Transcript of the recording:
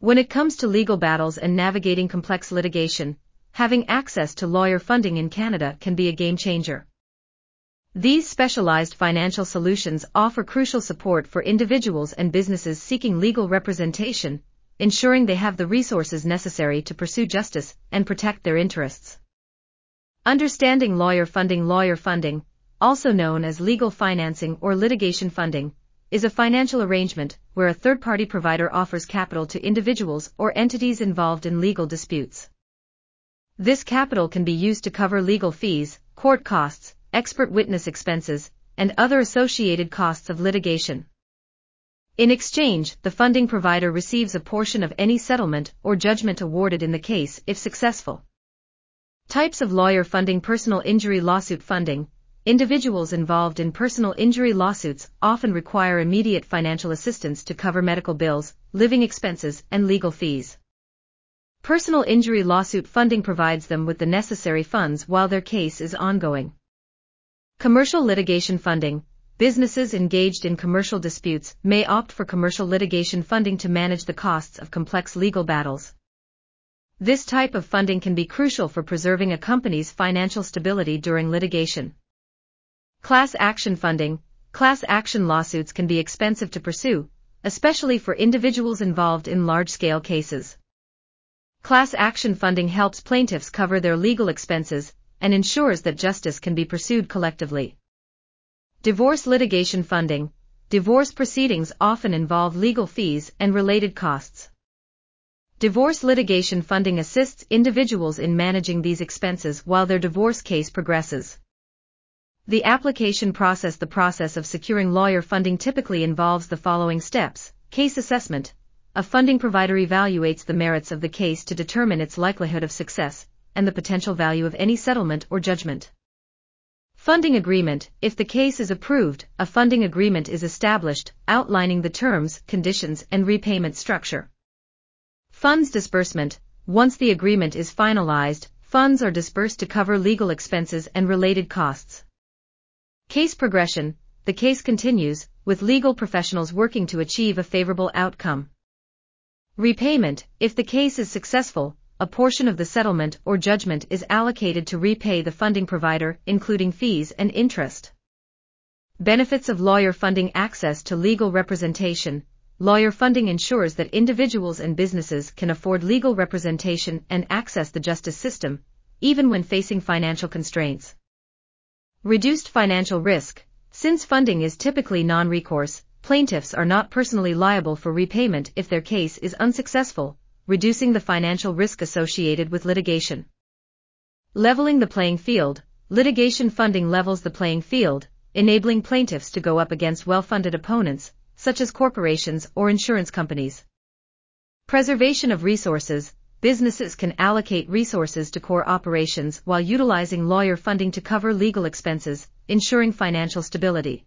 When it comes to legal battles and navigating complex litigation, having access to lawyer funding in Canada can be a game changer. These specialized financial solutions offer crucial support for individuals and businesses seeking legal representation, ensuring they have the resources necessary to pursue justice and protect their interests. Understanding lawyer funding Lawyer funding, also known as legal financing or litigation funding, is a financial arrangement where a third-party provider offers capital to individuals or entities involved in legal disputes. This capital can be used to cover legal fees, court costs, expert witness expenses, and other associated costs of litigation. In exchange, the funding provider receives a portion of any settlement or judgment awarded in the case if successful. Types of lawyer funding Personal injury lawsuit funding. Individuals involved in personal injury lawsuits often require immediate financial assistance to cover medical bills, living expenses, and legal fees. Personal injury lawsuit funding provides them with the necessary funds while their case is ongoing. Commercial litigation funding. Businesses engaged in commercial disputes may opt for commercial litigation funding to manage the costs of complex legal battles. This type of funding can be crucial for preserving a company's financial stability during litigation. Class action funding. Class action lawsuits can be expensive to pursue, especially for individuals involved in large-scale cases. Class action funding helps plaintiffs cover their legal expenses and ensures that justice can be pursued collectively. Divorce litigation funding. Divorce proceedings often involve legal fees and related costs. Divorce litigation funding assists individuals in managing these expenses while their divorce case progresses. The application process The process of securing lawyer funding typically involves the following steps case assessment. A funding provider evaluates the merits of the case to determine its likelihood of success, and the potential value of any settlement or judgment. Funding agreement If the case is approved, a funding agreement is established, outlining the terms, conditions, and repayment structure. Funds disbursement Once the agreement is finalized, funds are disbursed to cover legal expenses and related costs. Case progression The case continues, with legal professionals working to achieve a favorable outcome. Repayment If the case is successful, a portion of the settlement or judgment is allocated to repay the funding provider, including fees and interest. Benefits of lawyer funding access to legal representation. Lawyer funding ensures that individuals and businesses can afford legal representation and access the justice system, even when facing financial constraints. Reduced financial risk. Since funding is typically non-recourse, plaintiffs are not personally liable for repayment if their case is unsuccessful, reducing the financial risk associated with litigation. Leveling the playing field, litigation funding levels the playing field, enabling plaintiffs to go up against well-funded opponents, such as corporations or insurance companies. Preservation of resources, businesses can allocate resources to core operations while utilizing lawyer funding to cover legal expenses, ensuring financial stability.